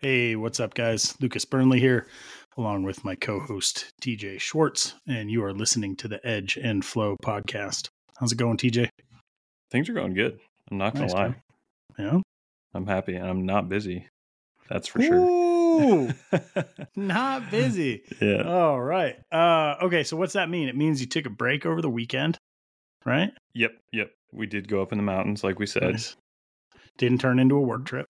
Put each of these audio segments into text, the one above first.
Hey, what's up, guys? Lucas Burnley here, along with my co host, TJ Schwartz, and you are listening to the Edge and Flow podcast. How's it going, TJ? Things are going good. I'm not going Nice, to lie. man. Yeah. I'm happy and I'm not busy. That's for sure. Not busy. yeah. All right. Uh, okay, so what's that mean? It means you took a break over the weekend, right? Yep. Yep. We did go up in the mountains, like we said. Nice. Didn't turn into a work trip.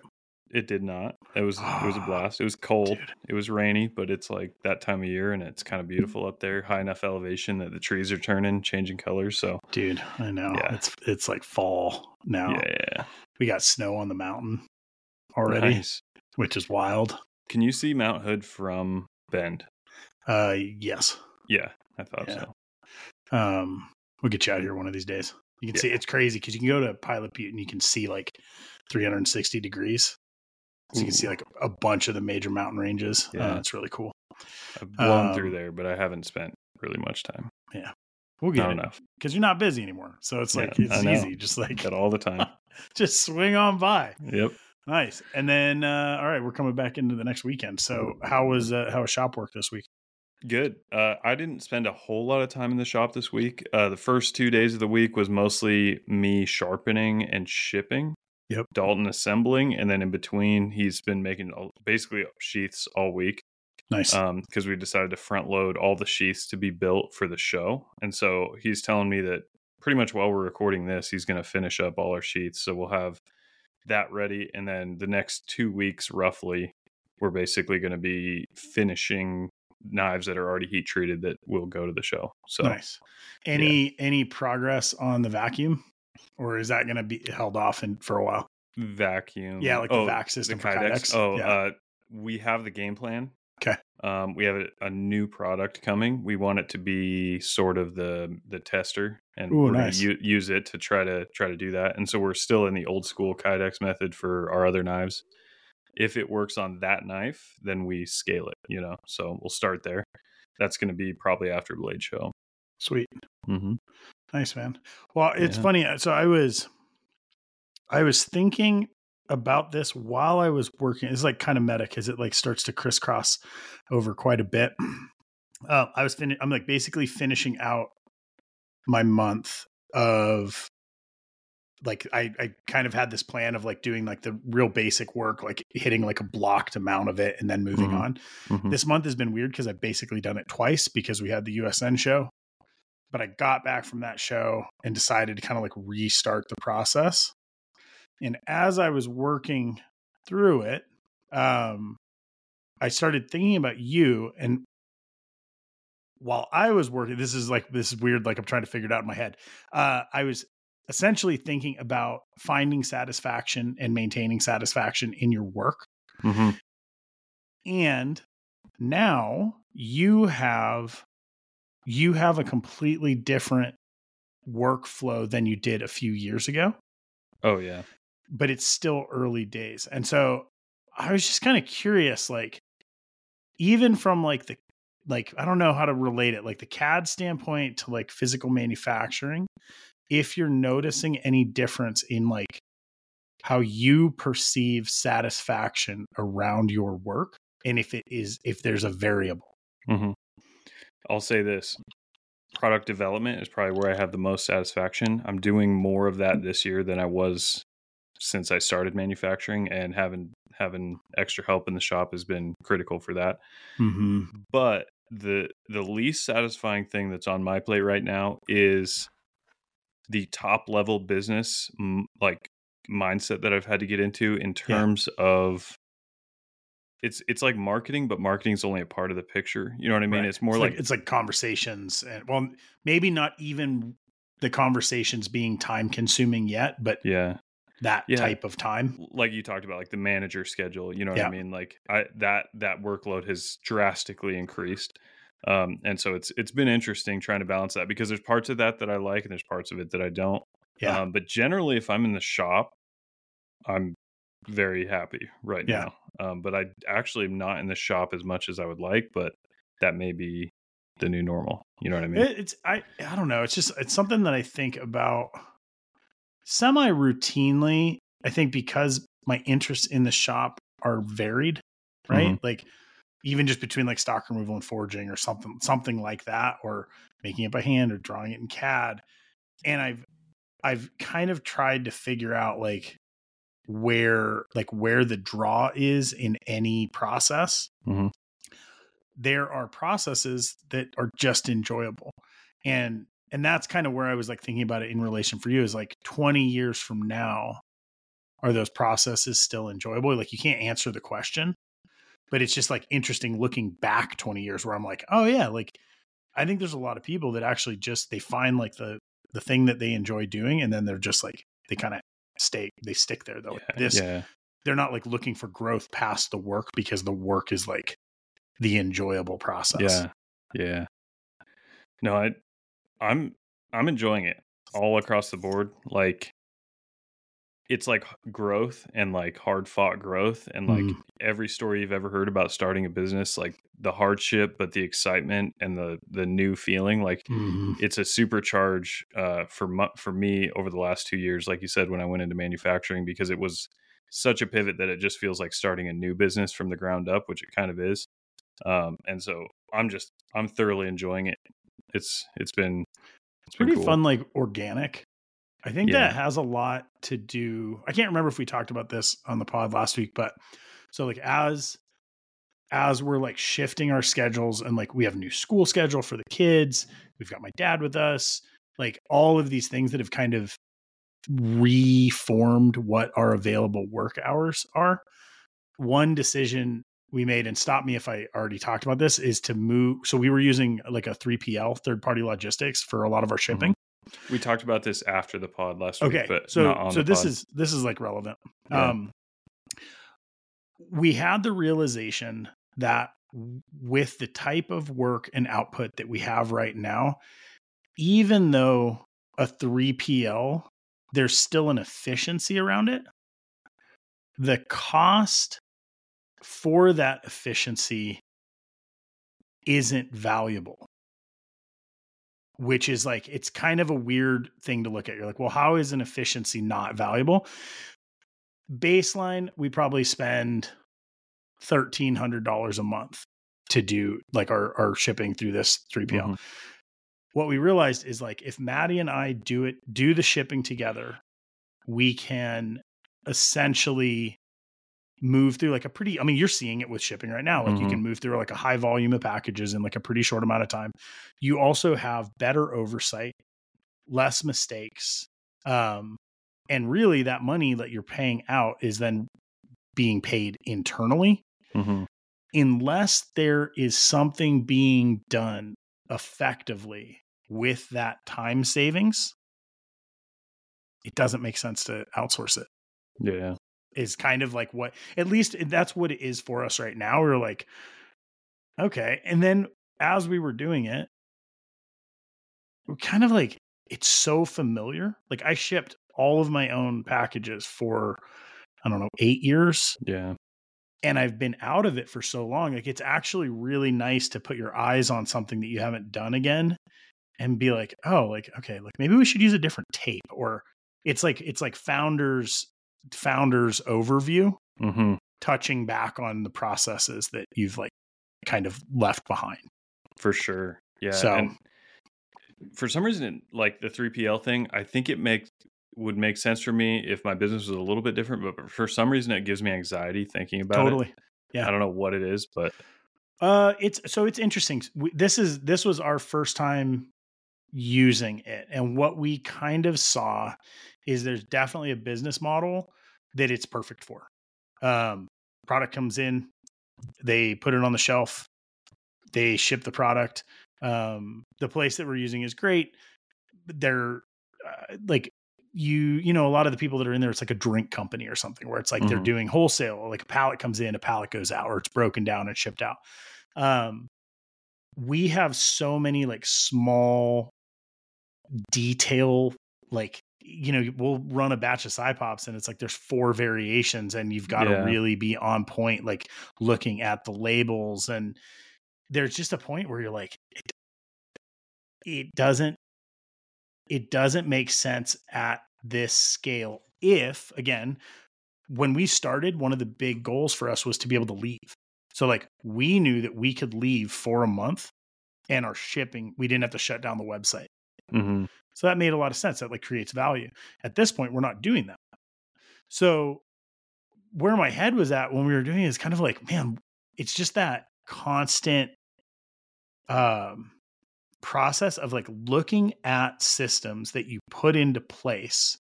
It did not. It was it was a Ah, blast. It was cold. dude. It was rainy, but it's like that time of year and it's kind of beautiful up there. High enough elevation that the trees are turning, changing colors. So Dude, I know. Yeah. It's it's like fall now. yeah. We got snow on the mountain already, Nice. which is wild. Can you see Mount Hood from Bend? Uh yes. Yeah, I thought Yeah. so. Um, we'll get you out here one of these days. You can Yeah. see it's crazy because you can go to Pilot Butte and you can see like 360 degrees. So you can see like a bunch of the major mountain ranges. Yeah. Uh, it's really cool. I've blown through Um, there, but I haven't spent really much time. Yeah, we'll get Not it enough. because you're not busy anymore. So it's like Yeah, it's easy. Just like Got all the time. just swing on by. yep. Nice. And then uh, all right, we're coming back into the next weekend. So how was uh, how was shop work this week? Good. Uh, I didn't spend a whole lot of time in the shop this week. Uh, the first two days of the week was mostly me sharpening and shipping. Yep. Dalton assembling, and then in between, he's been making all- basically sheaths all week Nice. Um, because we decided to front load all the sheaths to be built for the show. And so he's telling me that pretty much while we're recording this, he's going to finish up all our sheaths. So we'll have that ready. And then the next two weeks, roughly, we're basically going to be finishing knives that are already heat treated that will go to the show. So nice. Any any progress on the vacuum, or is that going to be held off in, for a while? vacuum. Yeah, like the vac system for Kydex. Oh, Yeah. uh, we have the game plan. Okay. Um, we have a, a new product coming. We want it to be sort of the the tester, and Ooh, we're nice. going to u- use it to try to try to do that. And so we're still in the old school Kydex method for our other knives. If it works on that knife, then we scale it. You know, so we'll start there. That's going to be probably after Blade Show. Sweet. Mm-hmm. Nice man. Well, it's Yeah. funny. So I was, I was thinking about this while I was working. It's like kind of meta because it like starts to crisscross over quite a bit. Uh, I was fin- I'm like basically finishing out my month of like I I kind of had this plan of like doing like the real basic work, like hitting like a blocked amount of it and then moving Mhm. on. Mm-hmm. This month has been weird because I've basically done it twice because we had the USN show. But I got back from that show and decided to kind of like restart the process. And as I was working through it, um, I started thinking about you. And while I was working, this is like, this is weird. Like I'm trying to figure it out in my head. Uh, I was essentially thinking about finding satisfaction and maintaining satisfaction in your work. Mm-hmm. and now you have you have a completely different workflow than you did a few years ago. Oh yeah. but it's still early days. And so i was just kind of curious like even from like the like i don't know how to relate it like the cad standpoint to like physical manufacturing if you're noticing any difference in like how you perceive satisfaction around your work and if it is if there's a variable. Hmm I'll say this product development is probably where I have the most satisfaction. I'm doing more of that this year than I was since I started manufacturing, and having having extra help in the shop has been critical for that. mm-hmm. But the the least satisfying thing that's on my plate right now is the top level business like mindset that I've had to get into in terms of it's it's like marketing, but marketing is only a part of the picture. You know what I mean? Right. It's more it's like, it's like conversations and well maybe not even the conversations being time consuming yet but yeah, that Yeah. type of time like you talked about, like the manager schedule. You know what Yeah. I mean? Like I that that workload has drastically increased. Um, and so it's it's been interesting trying to balance that because there's parts of that that I like and there's parts of it that I don't. yeah Um, but generally, if I'm in the shop, I'm very happy right Yeah. now. Um, but I actually am not in the shop as much as I would like, but that may be the new normal. You know what I mean? It's I I don't know. It's just it's something that I think about semi routinely. I think because my interests in the shop are varied. right? Mm-hmm. Like even just between like stock removal and forging or something something like that or making it by hand or drawing it in CAD. And I've I've kind of tried to figure out like where like where the draw is in any process. Mm-hmm. There are processes that are just enjoyable. And and that's kind of where I was like thinking about it in relation for you is like 20 years from now are those processes still enjoyable? Like you can't answer the question, but it's just like interesting looking back 20 years where I'm like, "Oh yeah, like I think there's a lot of people that actually just they find like the the thing that they enjoy doing and then they're just like they kind of stay they stick there though. Yeah, this yeah. they're not like looking for growth past the work because the work is like the enjoyable process. Yeah. Yeah. No, I I'm I'm enjoying it all across the board. Like it's like growth and like hard fought growth and like mm. every story you've ever heard about starting a business like the hardship but the excitement and the the new feeling like mm. it's a supercharge uh for for me over the last 2 years like you said when I went into manufacturing because it was such a pivot that it just feels like starting a new business from the ground up which it kind of is um and so I'm just I'm thoroughly enjoying it it's it's been it's pretty cool. fun like organic I think yeah. that has a lot to do. I can't remember if we talked about this on the pod last week, but so like as as we're like shifting our schedules and like we have a new school schedule for the kids, we've got my dad with us, like all of these things that have kind of reformed what our available work hours are. One decision we made, and stop me if I already talked about this, is to move. So we were using like a 3PL, third party logistics, for a lot of our mm-hmm. We talked about this after the pod last okay, week, but so so this pod. is this is like relevant. Yeah. Um, we had the realization that with the type of work and output that we have right now, even though a 3PL, there's still an efficiency around it. The cost for that efficiency isn't valuable which is like it's kind of a weird thing to look at. You're like, well, how is an efficiency not valuable? Baseline, we probably spend thirteen hundred dollars a month to do like our our shipping through this 3PL. Mm-hmm. What we realized is like if Maddie and I do it, do the shipping together, we can essentially move through like a pretty i mean you're seeing it with shipping right now like mm-hmm. you can move through like a high volume of packages in like a pretty short amount of time you also have better oversight less mistakes um and really that money that you're paying out is then being paid internally mm-hmm. unless there is something being done effectively with that time savings it doesn't make sense to outsource it yeah is kind of like what at least that's what it is for us right now. We are like, okay. And then as we were doing it, we're kind of like, it's so familiar. Like I shipped all of my own packages for, I don't know, eight years. Yeah. And I've been out of it for so long. Like it's actually really nice to put your eyes on something that you haven't done again and be like, oh, like, okay, like maybe we should use a different tape or it's like it's like founders founder's overview, mm-hmm. touching back on the processes that you've like kind of left behind. For sure. Yeah. So and for some reason, like the 3PL thing, I think it makes would make sense for me if my business was a little bit different, but for some reason it gives me anxiety thinking about totally. it. Yeah. I don't know what it is, but uh it's so it's interesting. We, this is this was our first time using it and what we kind of saw is there's definitely a business model that it's perfect for. Um, product comes in, they put it on the shelf, they ship the product. Um, the place that we're using is great. They're uh, like you you know a lot of the people that are in there it's like a drink company or something where it's like mm-hmm. they're doing wholesale like a pallet comes in a pallet goes out or it's broken down and shipped out um we have so many like small detail like you know, we'll run a batch of SyPops and it's like there's four variations and you've got yeah. to really be on point, like looking at the labels. And there's just a point where you're like, it, it doesn't, it doesn't make sense at this scale. If again, when we started, one of the big goals for us was to be able to leave. So like we knew that we could leave for a month and our shipping, we didn't have to shut down the website. Hmm So that made a lot of sense. That like creates value. At this point, we're not doing that. So where my head was at when we were doing it is kind of like, man, it's just that constant um process of like looking at systems that you put into place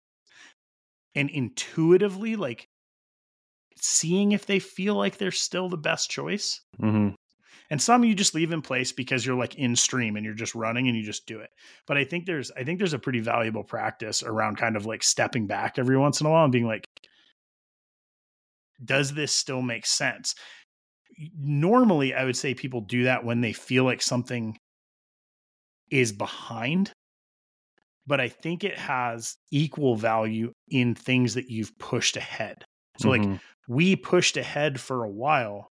and intuitively like seeing if they feel like they're still the best choice. hmm And some you just leave in place because you're like in stream and you're just running and you just do it. But I think there's I think there's a pretty valuable practice around kind of like stepping back every once in a while and being like does this still make sense? Normally I would say people do that when they feel like something is behind. But I think it has equal value in things that you've pushed ahead. So like Mhm. we pushed ahead for a while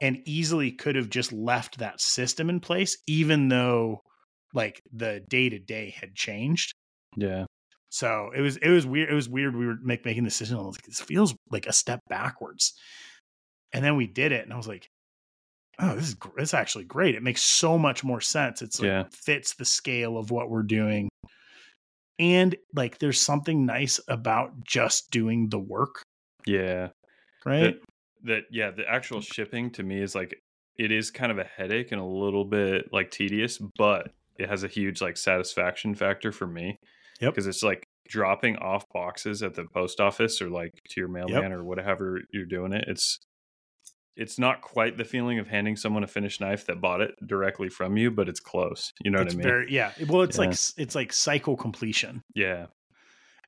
and easily could have just left that system in place even though like the day to day had changed. Yeah, so it was it was weird it was weird we were make, making the decision i was like this feels like a step backwards. And then we did it and i was like oh this is it's actually great. It makes so much more sense. It's like Yeah. fits the scale of what we're doing. And like there's something nice about just doing the work. Yeah. right that yeah the actual mm. shipping to me is like it is kind of a headache and a little bit like tedious but it has a huge like satisfaction factor for me Yep. because it's like dropping off boxes at the post office or like to your mailman or whatever you're doing it it's it's not quite the feeling of handing someone a finished knife that bought it directly from you but it's close you know it's what i mean? very yeah well it's like Yeah. s- it's like cycle completion. Yeah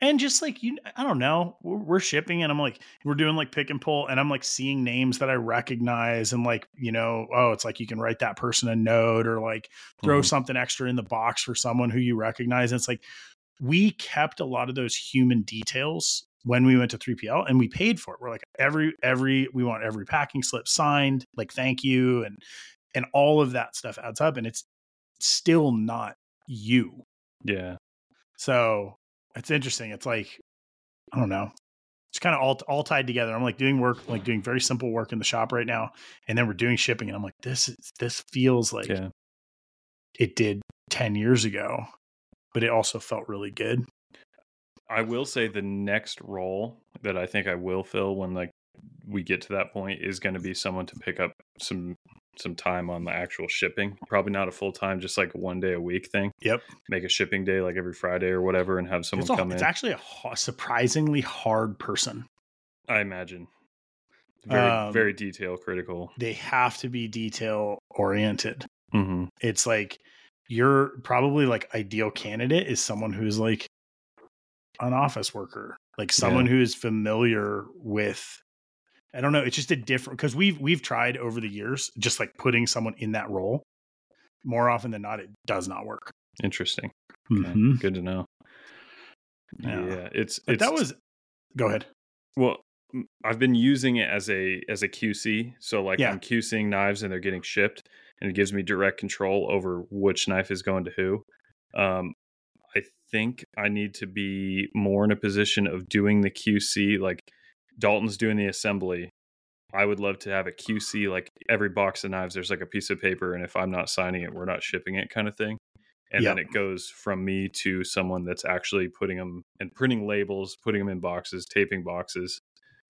and just like you i don't know we're, we're shipping and i'm like we're doing like pick and pull and i'm like seeing names that i recognize and like you know oh it's like you can write that person a note or like throw Mhm. something extra in the box for someone who you recognize. And it's like we kept a lot of those human details when we went to 3pl and we paid for it. We're like every every we want every packing slip signed like thank you and and all of that stuff adds up and it's still not you. Yeah. So it's interesting. It's like I don't know. It's kind of all all tied together. I'm like doing work, like doing very simple work in the shop right now, and then we're doing shipping, and I'm like, this is this feels like yeah it did ten years ago, but it also felt really good. I will say the next role that I think I will fill when like we get to that point is going to be someone to pick up some some time on the actual shipping. Probably not a full time, just like one day a week thing. Yep, Make a shipping day like every Friday or whatever, and have someone it's, come it's in. It's actually a surprisingly hard person. I imagine very Um, very detail critical. They have to be detail oriented. hmm It's like you're probably like ideal candidate is someone who's like an office worker, like someone who is familiar with I don't know, it's just a different because we've we've tried over the years just like putting someone in that role. More often than not, it does not work. Interesting. Okay, Mhm. Good to know. Yeah. Yeah, it's But it's that was go ahead. Well, I've been using it as a as a QC. So like Yeah. I'm QCing knives and they're getting shipped, and it gives me direct control over which knife is going to who. Um, I think I need to be more in a position of doing the QC. Like Dalton's doing the assembly. I would love to have a QC like every box of knives. There's like a piece of paper, and if I'm not signing it, we're not shipping it, kind of thing. And then it goes from me to someone that's actually putting them and printing labels, putting them in boxes, taping boxes.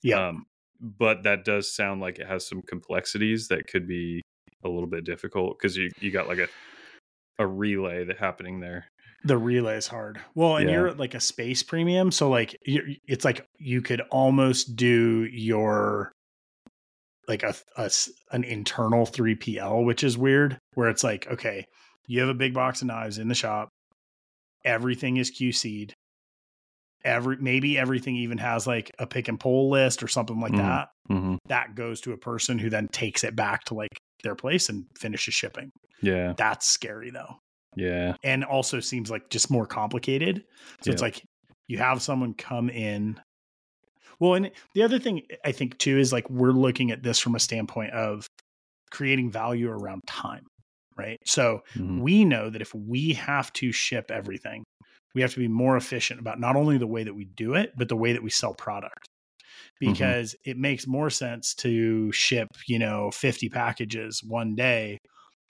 Yeah. Um, but that does sound like it has some complexities that could be a little bit difficult because you you got like a a relay that happening there. The relay is hard. Well, and Yeah. you're like a space premium, so like you're, it's like you could almost do your like a, a an internal 3PL, which is weird, where it's like okay, you have a big box of knives in the shop, everything is QC'd. Every maybe everything even has like a pick and pull list or something like Mhm. that. Mm-hmm. That goes to a person who then takes it back to like their place and finishes shipping. Yeah, That's scary though yeah, and also seems like just more complicated. So it's like you have someone come in. Well, and the other thing I think too is like we're looking at this from a standpoint of creating value around time, right? So Mhm. we know that if we have to ship everything, we have to be more efficient about not only the way that we do it, but the way that we sell product. because mm-hmm. it makes more sense to ship, you know, 50 packages one day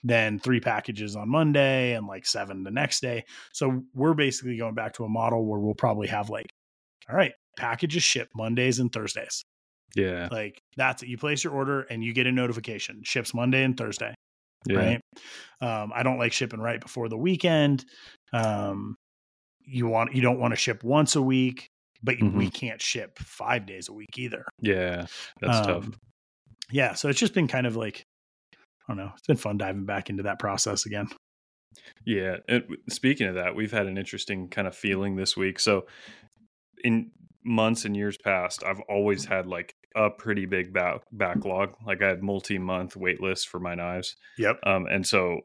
than three packages on Monday and like seven the next day. So we're basically going back to a model where we'll probably have like, all right, packages ship Mondays and Thursdays. Yeah. Like that's it. You place your order and you get a notification. Ships Monday and Thursday. Yeah. Right. Um, I don't like shipping right before the weekend. Um, you want you don't want to ship once a week, but mm-hmm. we can't ship five days a week either. Yeah, that's um, tough. Yeah, so it's just been kind of like I don't know. It's been fun diving back into that process again. Yeah. And speaking of that, we've had an interesting kind of feeling this week. So, in months and years past, I've always had like a pretty big back- backlog. Like I had multi month wait lists for my knives. Yep. Um, and so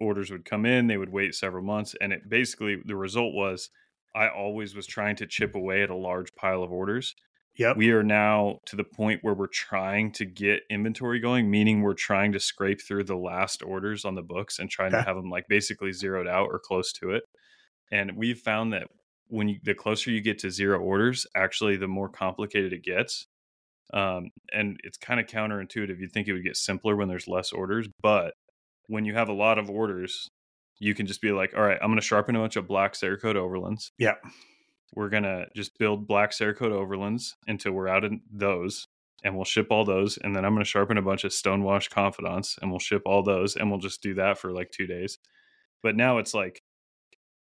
orders would come in, they would wait several months. And it basically, the result was I always was trying to chip away at a large pile of orders. Yep. We are now to the point where we're trying to get inventory going, meaning we're trying to scrape through the last orders on the books and trying okay. to have them like basically zeroed out or close to it. And we've found that when you, the closer you get to zero orders, actually the more complicated it gets. Um, and it's kind of counterintuitive. You'd think it would get simpler when there's less orders, but when you have a lot of orders, you can just be like, all right, I'm going to sharpen a bunch of black Cerakote overlands. Yeah we're gonna just build black Cerakote overlands until we're out of those, and we'll ship all those. And then I'm gonna sharpen a bunch of stonewash confidants, and we'll ship all those, and we'll just do that for like two days. But now it's like,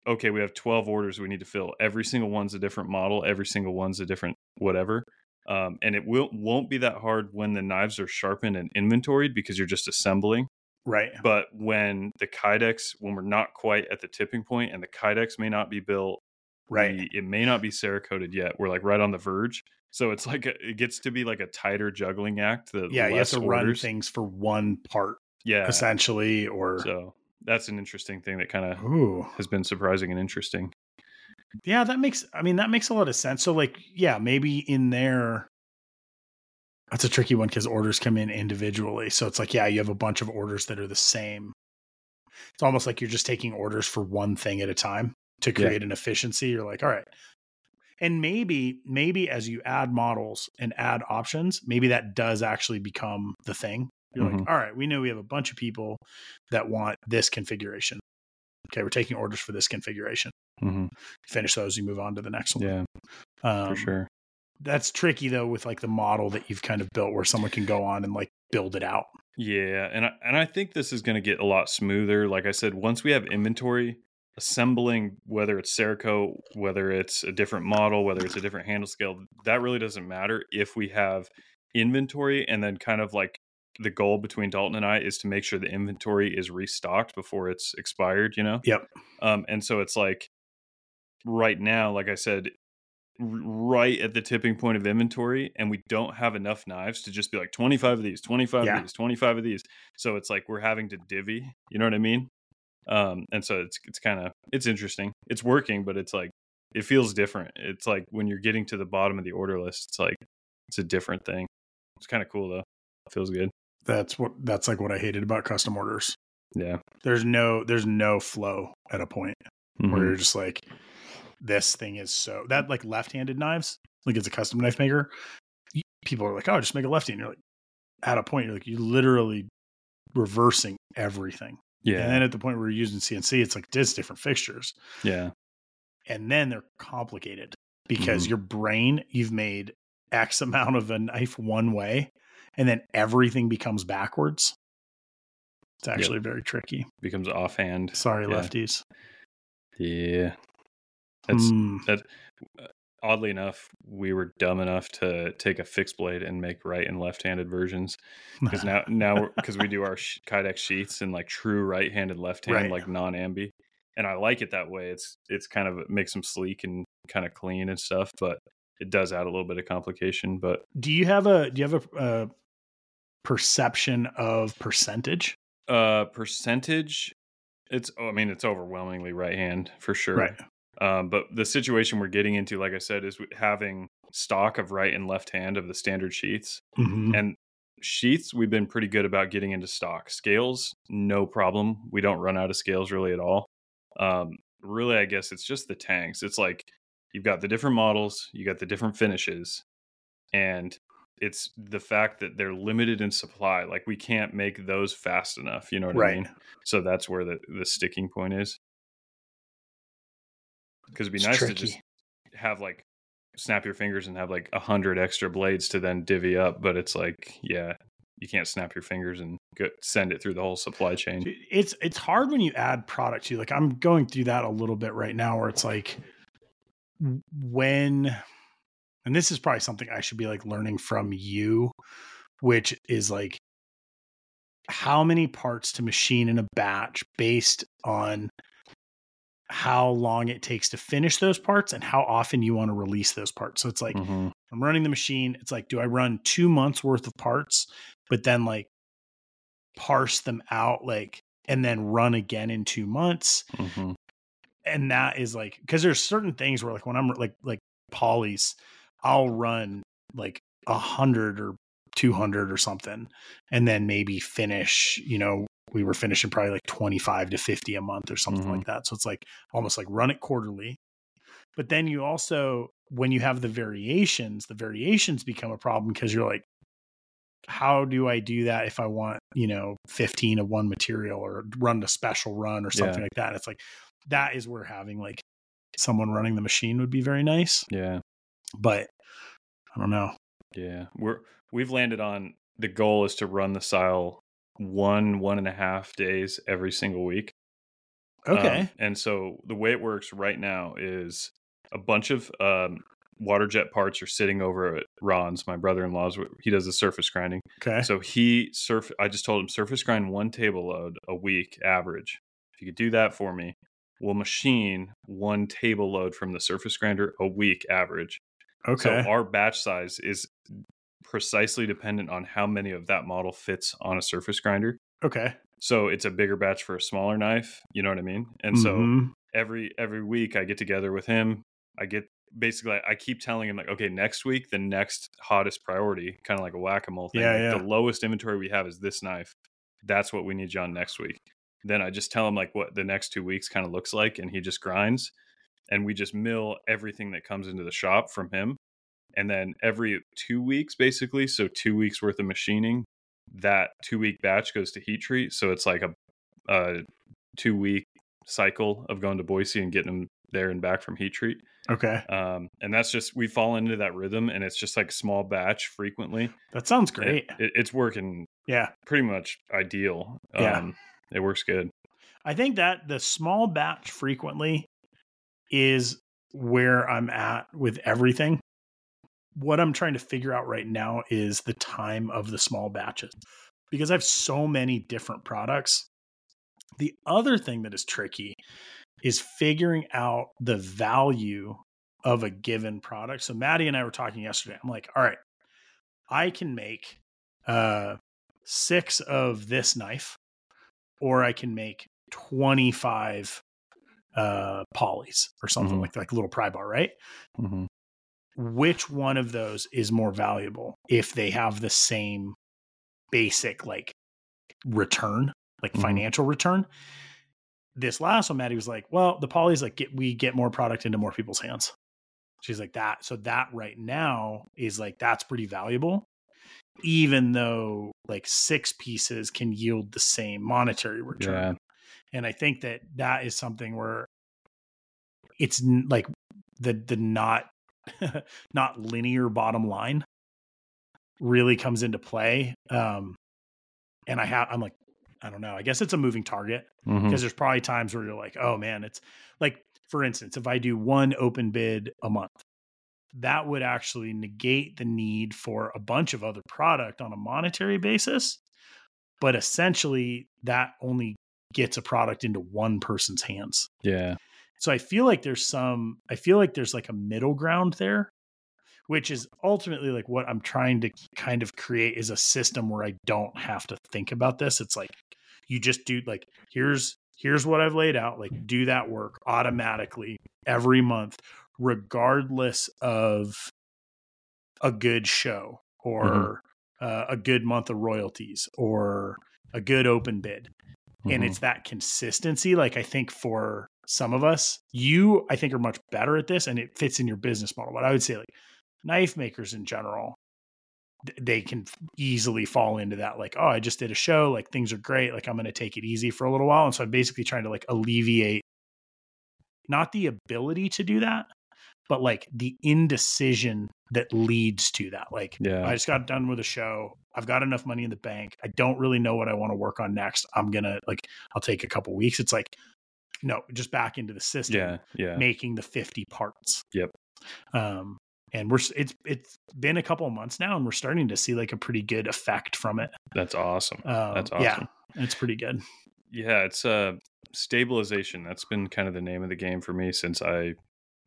okay, we have 12 orders we need to fill. Every single one's a different model. Every single one's a different whatever. Um, and it will won't be that hard when the knives are sharpened and inventoried because you're just assembling. Right. But when the Kydex, when we're not quite at the tipping point and the Kydex may not be built Right. We, it may not be Cerakoted yet. We're like right on the verge. So it's like a, it gets to be like a tighter juggling act. The yeah, you have to orders. run things for one part. Yeah, essentially. Or so that's an interesting thing that kind of has been surprising and interesting. Yeah, that makes. I mean, that makes a lot of sense. So, like, yeah, maybe in there, that's a tricky one because orders come in individually. So it's like, yeah, you have a bunch of orders that are the same. It's almost like you're just taking orders for one thing at a time to create yeah. an efficiency you're like all right and maybe maybe as you add models and add options maybe that does actually become the thing. You're mm-hmm. like all right we know we have a bunch of people that want this configuration. Okay we're taking orders for this configuration. Mm-hmm. finish those you move on to the next one. Yeah. Um, for sure. that's tricky though with like the model that you've kind of built where someone can go on and like build it out. Yeah and I, and I think this is going to get a lot smoother. Like i said once we have inventory assembling whether it's Cerakote, whether it's a different model, whether it's a different handle scale, that really doesn't matter if we have inventory and then kind of like the goal between Dalton and I is to make sure the inventory is restocked before it's expired, you know? Yep. Um, and so it's like right now, like I said, right at the tipping point of inventory and we don't have enough knives to just be like 25 of these 25 yeah. of these 25 of these so it's like we're having to divvy you know what i mean um and so it's it's kind of it's interesting. It's working but it's like it feels different. It's like when you're getting to the bottom of the order list it's like it's a different thing. It's kind of cool though. It feels good. That's what that's like what i hated about custom orders. Yeah. There's no there's no flow at a point mm-hmm. where you're just like this thing is so that like left-handed knives like it's a custom knife maker people are like oh just make a lefty and you're like at a point you're like you're literally reversing everything yeah. And then at the point where you're using CNC, it's like just different fixtures. Yeah. And then they're complicated because mm-hmm. your brain, you've made X amount of a knife one way, and then everything becomes backwards. It's actually yep. very tricky. Becomes offhand. Sorry, yeah. lefties. Yeah. That's mm. that oddly enough, we were dumb enough to take a fixed blade and make right and left-handed versions because now now because we do our sh- Kydex sheets in like true right-handed left hand right. like non-ambi, and I like it that way. It's it's kind of makes them sleek and kind of clean and stuff, but it does add a little bit of complication. But do you have a do you have a, a perception of percentage? Uh, percentage. It's oh, I mean it's overwhelmingly right hand for sure. Right. Um, but the situation we're getting into, like I said, is having stock of right and left hand of the standard sheaths. Mm-hmm. And sheaths, we've been pretty good about getting into stock. Scales, no problem. We don't run out of scales really at all. Um, really, I guess it's just the tanks. It's like you've got the different models, you got the different finishes, and it's the fact that they're limited in supply. Like we can't make those fast enough. You know what Right. I mean? So that's where the the sticking point is. Because it'd be It's nice tricky. to just have like snap your fingers and have like a hundred extra blades to then divvy up. But it's like, yeah, you can't snap your fingers and go, send it through the whole supply chain. It's it's hard when you add product to like i'm going through that a little bit right now where it's like when and this is probably something i should be like learning from you which is like how many parts to machine in a batch based on how long it takes to finish those parts and how often you want to release those parts so it's like Mhm. i'm running the machine it's like do i run two months worth of parts but then like parse them out like and then run again in two months Mhm. and that is like because there's certain things where like when i'm like like polys i'll run like a hundred or 200 or something and then maybe finish you know we were finishing probably like 25 to 50 a month or something Mhm. like that so it's like almost like run it quarterly but then you also when you have the variations the variations become a problem because you're like how do i do that if i want you know 15 of one material or run a special run or something Yeah. like that it's like that is where having like someone running the machine would be very nice Yeah. but i don't know Yeah, we're we've landed on the goal is to run the sile one one and a half days every single week. Um, okay and so the way it works right now is a bunch of um, water jet parts are sitting over at Ron's, my brother-in-law's. He does the surface grinding. okay So he surf. I just told him surface grind one table load a week average. If you could do that for me, we'll machine one table load from the surface grinder a week average. okay So our batch size is precisely dependent on how many of that model fits on a surface grinder. okay So it's a bigger batch for a smaller knife. You know what I mean? And so Mhm. every every week I get together with him. I get basically I keep telling him like, okay, next week the next hottest priority, kind of like a whack a mole thing. Yeah, like, yeah. The lowest inventory we have is this knife. That's what we need you on next week. Then I just tell him like what the next two weeks kind of looks like, and he just grinds, and we just mill everything that comes into the shop from him. And then every two weeks, basically, so two weeks worth of machining, that two week batch goes to heat treat. So it's like a, a two week cycle of going to Boise and getting them there and back from heat treat. okay Um, and that's just we fall into that rhythm, and it's just like small batch frequently. that sounds It- great it- it's working yeah pretty much ideal. Yeah. Um, it works good. I think that the small batch frequently is where I'm at with everything. What I'm trying to figure out right now is the time of the small batches because I have so many different products. The other thing that is tricky is figuring out the value of a given product. So Maddie and I were talking yesterday. I'm like, all right, I can make uh six of this knife, or I can make 25 uh polys or something Mhm. like like a little pry bar, right? Mm-hmm. Which one of those is more valuable if they have the same basic like return, like Mhm. financial return? This last one, Maddie was like, well, the polys like get we get more product into more people's hands. She's like that. So that right now is like that's pretty valuable, even though like six pieces can yield the same monetary return. Yeah. And I think that that is something where it's like the the not not linear bottom line really comes into play. Um, and I have I'm like I don't know. I guess it's a moving target because there's probably times where you're like, oh man, it's like, for instance, if I do one open bid a month, that would actually negate the need for a bunch of other product on a monetary basis. But essentially, that only gets a product into one person's hands. Yeah. So I feel like there's some, I feel like there's like a middle ground there, which is ultimately like what I'm trying to kind of create is a system where I don't have to think about this. It's like you just do like, here's, here's what I've laid out, like do that work automatically every month, regardless of a good show or uh, a good month of royalties or a good open bid and Mhm. it's that consistency like i think for some of us you i think are much better at this and it fits in your business model. But i would say like knife makers in general they can easily fall into that like oh i just did a show like things are great like i'm going to take it easy for a little while. And so i'm basically trying to like alleviate not the ability to do that but like the indecision that leads to that. Like Yeah. i just got done with a show i've got enough money in the bank i don't really know what i want to work on next i'm going to like i'll take a couple weeks. It's like no just back into the system Yeah. Yeah. making the 50 parts Yep. um and we're it's it's been a couple of months now and we're starting to see like a pretty good effect from it That's awesome. um, That's awesome. yeah it's pretty good Yeah, it's uh stabilization. That's been kind of the name of the game for me since I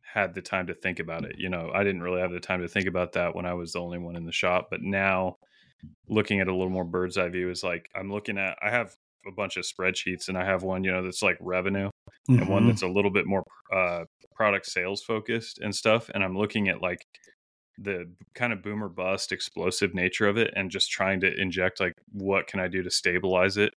had the time to think about it. You know, I didn't really have the time to think about that when I was the only one in the shop, but now looking at a little more bird's eye view is like I'm looking at I have a bunch of spreadsheets and I have one, you know, that's like revenue and one Mhm. that's a little bit more uh product sales focused and stuff and I'm looking at like the kind of boomer bust explosive nature of it and just trying to inject like what can I do to stabilize it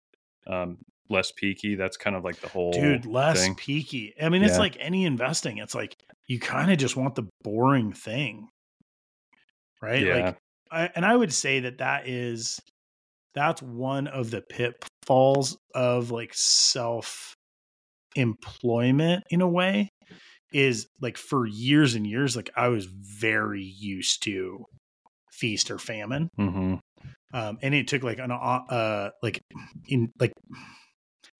um less peaky that's kind of like the whole dude less thing. peaky i mean it's Yeah. like any investing it's like you kind of just want the boring thing right yeah like I, and i would say that that is that's one of the pitfalls of like self employment in a way is like for years and years like i was very used to feast or famine. Hmm um, and it took like an uh, like in like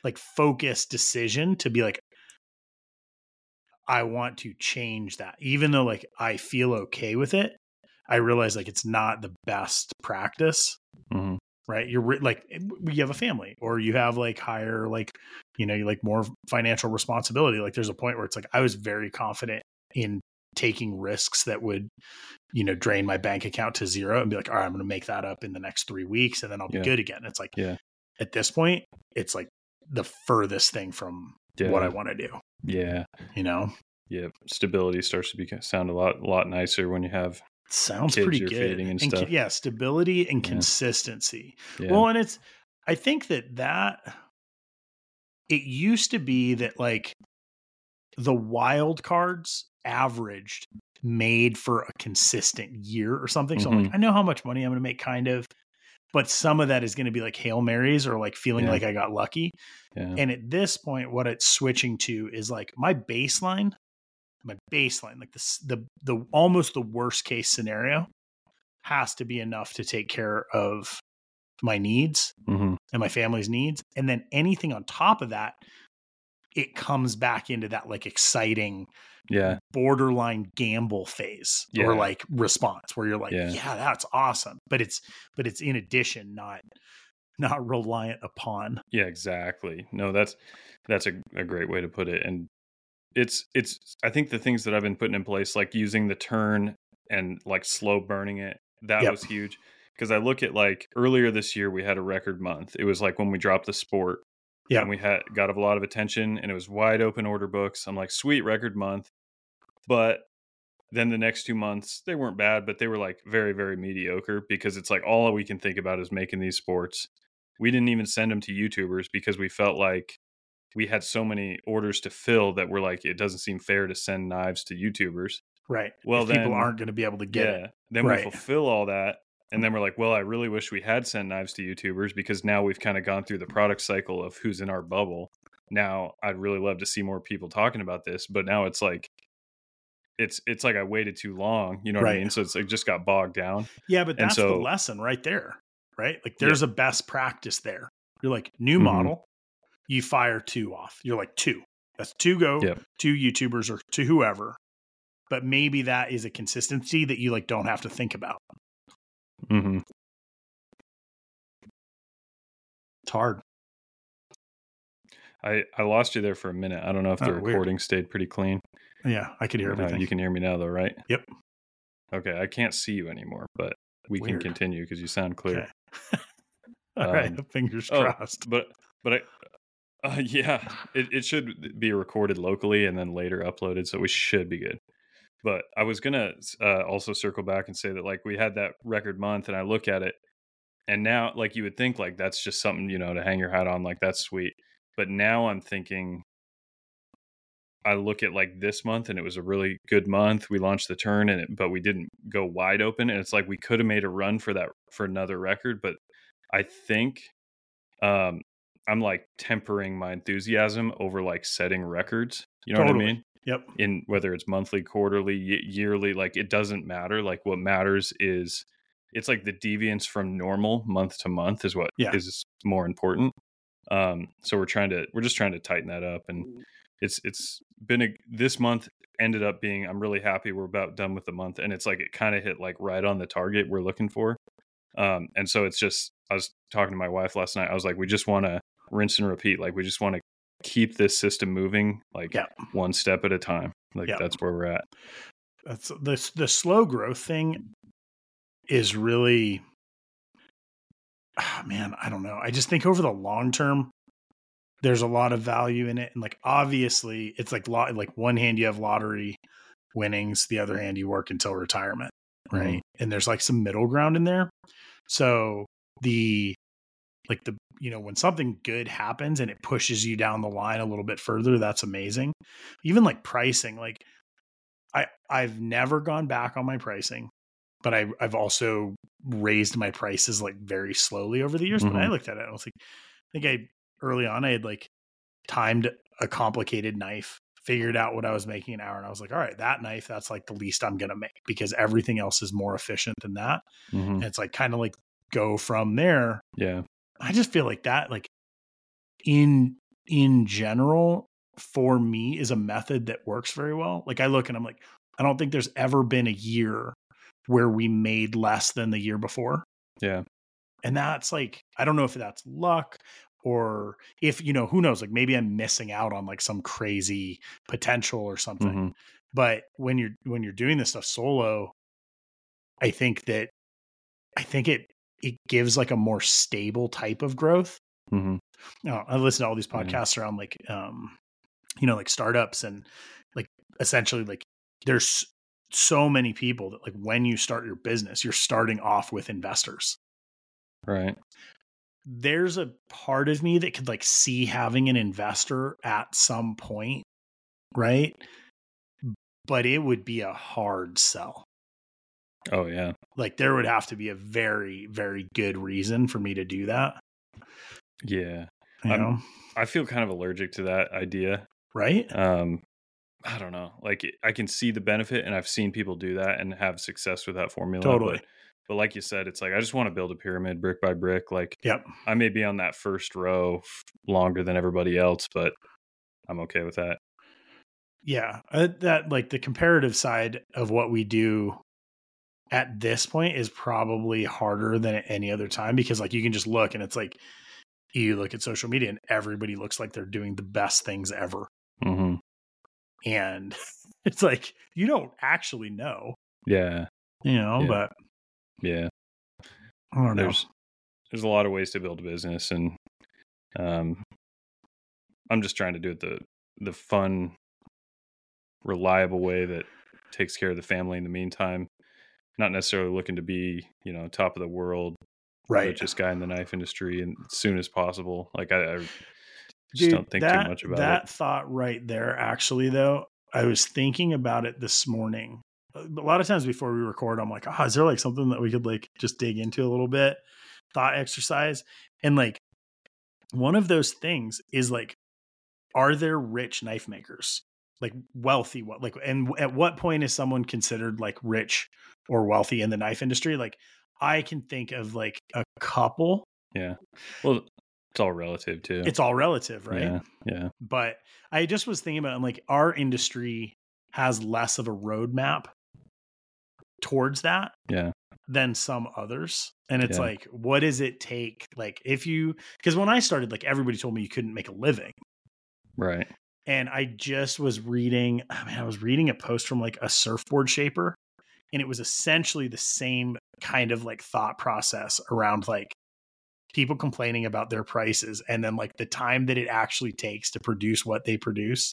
like focused decision to be like i want to change that. Even though like i feel okay with it i realize like it's not the best practice. Hmm right? You're re- like eh, you have a family or you have like higher like you know you like more financial responsibility. Like there's a point where it's like i was very confident in taking risks that would you know drain my bank account to zero and be like all right i'm going to make that up in the next three weeks and then i'll be Yeah. good again. It's like Yeah. at this point it's like the furthest thing from yeah what i want to do yeah. you know? Yeah stability starts to be sound a lot lot nicer when you have sounds Kids pretty good and ki- stuff. yeah stability and Yeah. consistency yeah Well, and it's I think that that it used to be that like the wild cards averaged made for a consistent year or something. So I'm Mm-hmm. like, I know how much money I'm going to make, kind of, but some of that is going to be like hail marys or like feeling Yeah. like I got lucky. And at this point, what it's switching to is like my baseline, my baseline, like this, the the almost the worst case scenario has to be enough to take care of my needs hmm and my family's needs. And then anything on top of that, it comes back into that like exciting yeah borderline gamble phase Yeah. or like response where you're like, Yeah. yeah. that's awesome. But it's but it's in addition, not not reliant upon. Yeah, exactly. No, that's that's a, a great way to put it. And it's it's I think the things that I've been putting in place, like using the turn and like slow burning it, that Yep. was huge. Because I look at like earlier this year we had a record month. It was like when we dropped the sport. Yeah. And we had got a lot of attention and it was wide open order books. I'm like, sweet record month. But then the next two months they weren't bad, but they were like very, very mediocre because it's like all we can think about is making these sports we didn't even send them to YouTubers because we felt like we had so many orders to fill that we're like it doesn't seem fair to send knives to YouTubers. Right. Well, If people aren't going to be able to get yeah. it. Then Right. we fulfill all that and then we're like, well, I really wish we had sent knives to YouTubers because now we've kind of gone through the product cycle of who's in our bubble. Now I'd really love to see more people talking about this, but now it's like it's it's like I waited too long, you know what Right. I mean? So it's like just got bogged down. Yeah, but that's the so- lesson right there. Right? Like Yeah. there's a best practice there. You're like, new Mhm. model, you fire two off. You're like two. That's two go, Yep. two YouTubers or to whoever. But maybe that is a consistency that you like don't have to think about. Mm-hmm. It's hard. I I lost you there for a minute. I don't know if the Oh, weird. recording stayed pretty clean. Yeah, I could hear everything. you can hear me now, though, right? Yep. Okay, I can't see you anymore, but we Weird. can continue because you sound clear. Okay. All right, Um, fingers oh, crossed. But but I. Uh, yeah, it, it should be recorded locally and then later uploaded, so we should be good. But I was gonna uh, also circle back and say that like we had that record month, and I look at it, and now like you would think like that's just something you know to hang your hat on, like that's sweet. But now I'm thinking, I look at like this month and it was a really good month. We launched the turn and it, but we didn't go wide open and it's like we could have made a run for that for another record, but I think um I'm like tempering my enthusiasm over like setting records. You know Totally. what I mean? Yep. In whether it's monthly, quarterly, yearly, like it doesn't matter. Like what matters is it's like the deviance from normal month to month is what is Yeah. more important. Um, so we're trying to we're just trying to tighten that up, and it's it's been a this month ended up being I'm really happy we're about done with the month, and it's like it kind of hit like right on the target we're looking for. Um, and so it's just I was talking to my wife last night. I was like, we just want to rinse and repeat. Like we just want to keep this system moving, like Yeah. one step at a time. Like Yeah. that's where we're at. That's the the slow growth thing is really ah, man, I don't know. I just think over the long term there's a lot of value in it and like obviously it's like lot like one hand you have lottery winnings, the other hand you work until retirement, right? And there's like some middle ground in there. So the like the you know when something good happens and it pushes you down the line a little bit further, that's amazing. Even like pricing, like I I've never gone back on my pricing, but I I've also raised my prices like very slowly over the years. But I Mhm. looked at it, I was like, I think I early on I had like timed a complicated knife, figured out what I was making an hour, and I was like, all right, that knife, that's like the least I'm gonna make because everything else is more efficient than that. Mhm. And it's like kind of like go from there. Yeah. I just feel like that, like in in general, for me, is a method that works very well. Like I look and I'm like, I don't think there's ever been a year where we made less than the year before. Yeah. And that's like, I don't know if that's luck or if, you know, who knows, like maybe I'm missing out on like some crazy potential or something. Mhm. But when you're when you're doing this stuff solo, I think that I think it it gives like a more stable type of growth. Mhm. You know, I listen to all these Yeah. podcasts around like um you know like startups and like essentially like there's so many people that like when you start your business you're starting off with investors Right. there's a part of me that could like see having an investor at some point right but it would be a hard sell Oh yeah. like there would have to be a very very good reason for me to do that Yeah. you know I feel kind of allergic to that idea. right Um I don't know. Like I can see the benefit and I've seen people do that and have success with that formula. Totally. But, but like you said, it's like I just want to build a pyramid brick by brick. Like yep I may be on that first row longer than everybody else, but I'm okay with that. yeah uh, that like the comparative side of what we do at this point is probably harder than at any other time because like you can just look and it's like you look at social media and everybody looks like they're doing the best things ever hmm and it's like you don't actually know Yeah. you know Yeah. but Yeah. i don't know There's there's a lot of ways to build a business and um I'm just trying to do it the the fun reliable way that takes care of the family in the meantime. Not necessarily looking to be, you know, top of the world, right richest guy in the knife industry and as soon as possible. Like I, I just Dude, don't think that, too much about that it. thought right there actually though i was thinking about it this morning uh, a lot of times before we record i'm like oh is there like something that we could like just dig into a little bit thought exercise and like one of those things is like are there rich knife makers like wealthy what like and at what point is someone considered like rich or wealthy in the knife industry like i can think of like a couple Yeah. Well, it's all relative too. it's all relative right Yeah. Yeah. but I just was thinking about I'm like our industry has less of a roadmap towards that Yeah. than some others. And it's Yeah. like, what does it take? Like if you because when I started, like everybody told me you couldn't make a living. Right. And I just was reading, I mean, I was reading a post from like a surfboard shaper, and it was essentially the same kind of like thought process around like people complaining about their prices and then like the time that it actually takes to produce what they produce.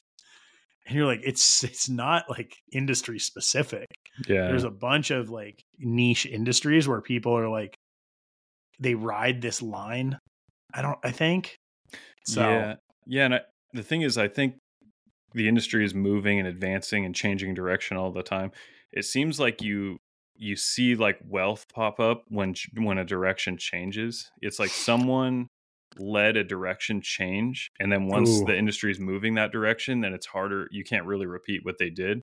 And you're like, it's it's not like industry specific. Yeah. There's a bunch of like niche industries where people are like they ride this line. I don't I think. So Yeah. Yeah. And I, the thing is, I think the industry is moving and advancing and changing direction all the time, it seems like you you see like wealth pop up when when a direction changes. It's like someone led a direction change and then once Ooh. the industry is moving that direction then it's harder you can't really repeat what they did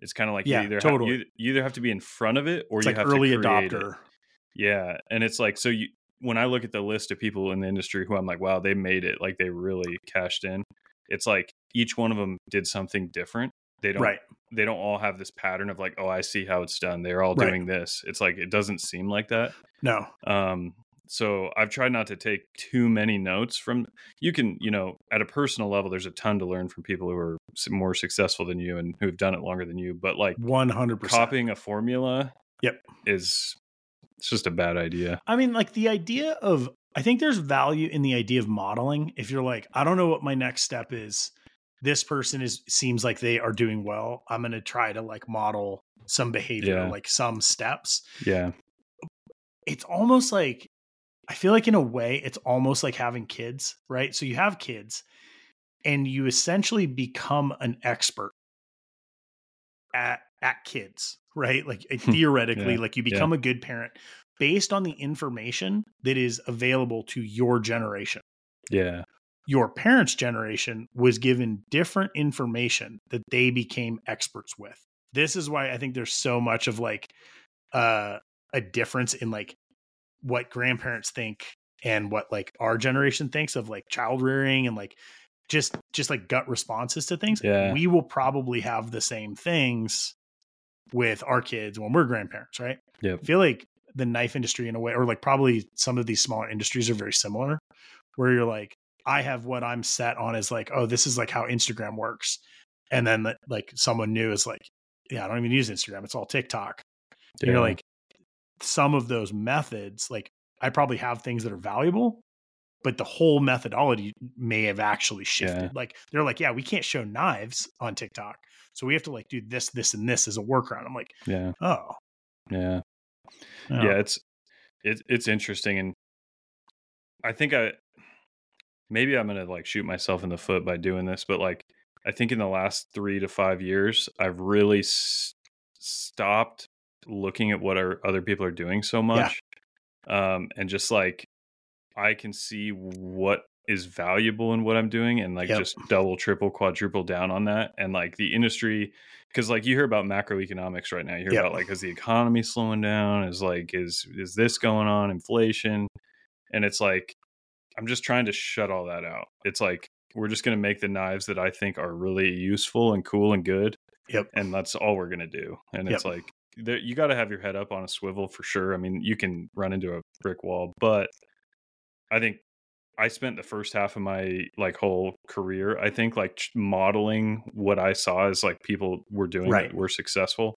it's kind of like Yeah, you either totally. have, you, you either have to be in front of it or It's you like have early to create adopter. it. yeah and it's like so you when i look at the list of people in the industry who i'm like wow they made it like they really cashed in it's like each one of them did something different they don't Right. they don't all have this pattern of like oh i see how it's done they're all Right. doing this it's like it doesn't seem like that No. um so i've tried not to take too many notes from you can you know at a personal level there's a ton to learn from people who are more successful than you and who've done it longer than you but like 100%. copying a formula Yep. is it's just a bad idea I mean, like the idea of, I think there's value in the idea of modeling. If you're like, I don't know what my next step is, this person is seems like they are doing well. I'm going to try to like model some behavior, Yeah. like some steps. yeah It's almost like, I feel like in a way, it's almost like having kids, right? So you have kids and you essentially become an expert at, at kids, right? Like uh, theoretically, Yeah. like you become a good parent based on the information that is available to your generation. yeah Your parents' generation was given different information that they became experts with. This is why I think there's so much of like uh, a difference in like what grandparents think and what like our generation thinks of like child rearing and like just just like gut responses to things. Yeah. We will probably have the same things with our kids when we're grandparents, right? Yeah. I feel like the knife industry in a way, or like probably some of these smaller industries are very similar, where you're like, I have what I'm set on is like, oh, this is like how Instagram works. And then like someone new is like, yeah, I don't even use Instagram. It's all TikTok. Yeah. you're like, some of those methods, like I probably have things that are valuable, but the whole methodology may have actually shifted. Yeah. Like they're like, yeah, we can't show knives on TikTok. So we have to like do this, this, and this as a workaround. I'm like, yeah oh. yeah oh. yeah it's it, it's interesting and i think i maybe i'm gonna like shoot myself in the foot by doing this but like i think in the last three to five years i've really s- stopped looking at what our other people are doing so much um and just like i can see what is valuable in what i'm doing and like Yep. just double triple quadruple down on that and like the industry because like you hear about macroeconomics right now you hear Yep. about like is the economy slowing down is like is is this going on inflation and it's like i'm just trying to shut all that out it's like we're just going to make the knives that i think are really useful and cool and good Yep. and that's all we're going to do and it's Yep. like there, you got to have your head up on a swivel for sure i mean you can run into a brick wall but i think i spent the first half of my like whole career i think like modeling what i saw as like people were doing Right. that were successful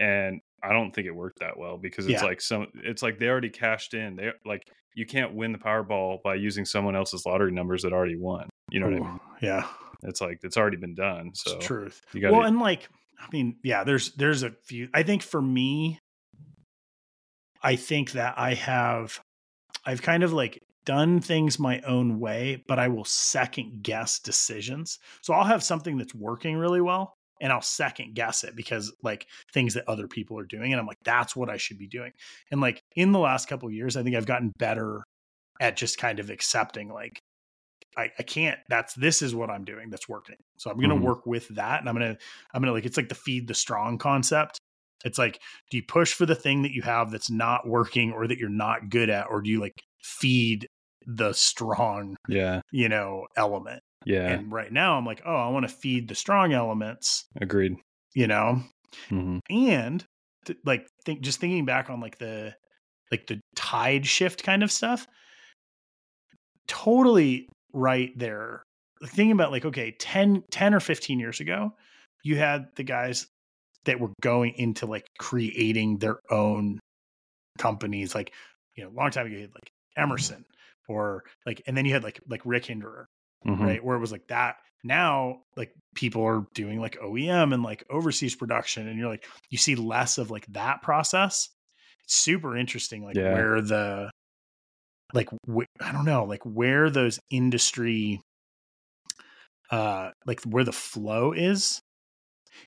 and i don't think it worked that well because it's Yeah. like some it's like they already cashed in they like you can't win the powerball by using someone else's lottery numbers that already won you know what i mean Yeah. it's like it's already been done so the truth. you got well, and like, I mean, yeah, there's there's a few. I think for me, I think that I have, I've kind of like done things my own way, but I will second guess decisions. So I'll have something that's working really well, and I'll second guess it because like things that other people are doing, and I'm like, that's what I should be doing. And like in the last couple of years, I think I've gotten better at just kind of accepting like I, I can't that's this is what i'm doing that's working so i'm gonna Mhm. work with that and i'm gonna i'm gonna like it's like the feed the strong concept it's like do you push for the thing that you have that's not working or that you're not good at or do you like feed the strong yeah. you know element. Yeah. And right now i'm like oh i want to feed the strong elements. Agreed. You know? Hmm and th- like think just thinking back on like the like the tide shift kind of stuff totally right there. Thinking about like okay 10 10 or 15 years ago you had the guys that were going into like creating their own companies like you know a long time ago you had like emerson or like and then you had like like rick hinderer hmm right? Where it was like that. Now, like people are doing like OEM and like overseas production, and you're like, you see less of like that process. It's super interesting, like Yeah. where the, like, wh- I don't know, like where those industry uh like where the flow is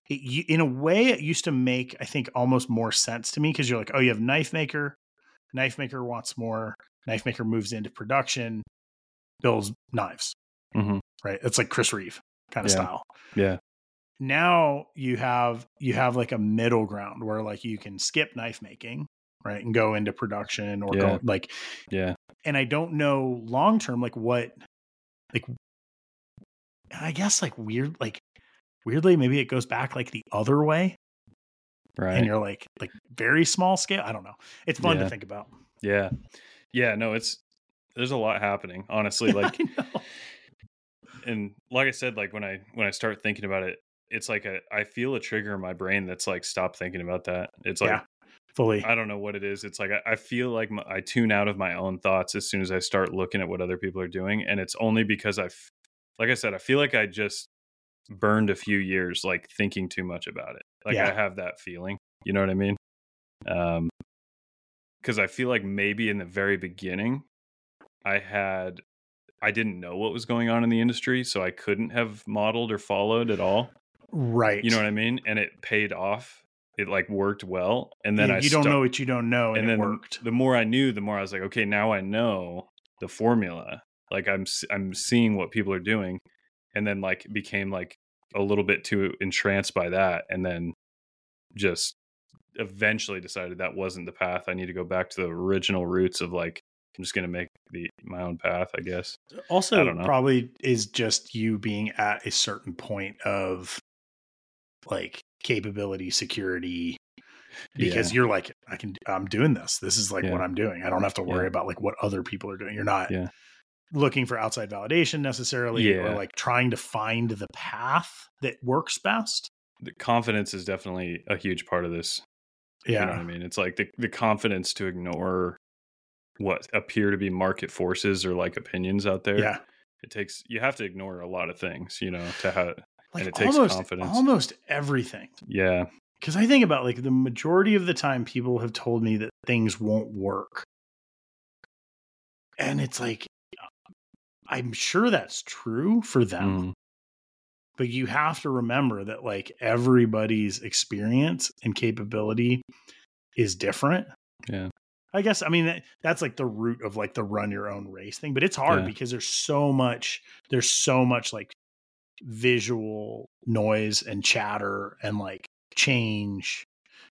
it, you, in a way it used to make i think almost more sense to me because you're like oh you have knife maker knife maker wants more knife maker moves into production builds knives Mhm. right it's like chris reeve kind of Yeah. style Yeah. now you have you have like a middle ground where like you can skip knife making right and go into production or Yeah. go like Yeah. and I don't know long term like what like I guess like weird like weirdly maybe it goes back like the other way Right. and you're like like very small scale. I don't know. It's fun Yeah. to think about. yeah. Yeah. No, it's there's a lot happening. Honestly, like and like I said, like when I when I start thinking about it, it's like a I feel a trigger in my brain that's like stop thinking about that. It's like Yeah. fully. I don't know what it is. It's like I, I feel like my, I tune out of my own thoughts as soon as I start looking at what other people are doing, and it's only because I, f- like I said, I feel like I just burned a few years like thinking too much about it. Like Yeah. I have that feeling. You know what I mean? Um, because I feel like maybe in the very beginning, I had. I didn't know what was going on in the industry, so I couldn't have modeled or followed at all. right. You know what I mean? And it paid off. It like worked well. And then you, I you don't know what you don't know and, and then worked. the more I knew, the more I was like, okay, now I know the formula. Like I'm I'm seeing what people are doing, and then like became like a little bit too entranced by that, and then just eventually decided that wasn't the path. I need to go back to the original roots of like I'm just gonna make the my own path, I guess. Also don't probably is just you being at a certain point of like capability security because you're like i can i'm doing this this is like Yeah. what i'm doing i don't have to worry Yeah. about like what other people are doing you're not Yeah. looking for outside validation necessarily or like trying to find the path that works best the confidence is definitely a huge part of this yeah You know what I mean? It's like the, the confidence to ignore what appear to be market forces or like opinions out there. yeah It takes you have to ignore a lot of things, you know, to have like it takes almost confidence. almost everything yeah. because i think about like the majority of the time people have told me that things won't work and it's like i'm sure that's true for them Mm, but you have to remember that like everybody's experience and capability is different Yeah. i guess i mean that, that's like the root of like the run your own race thing but it's hard Yeah. because there's so much there's so much like visual noise and chatter and like change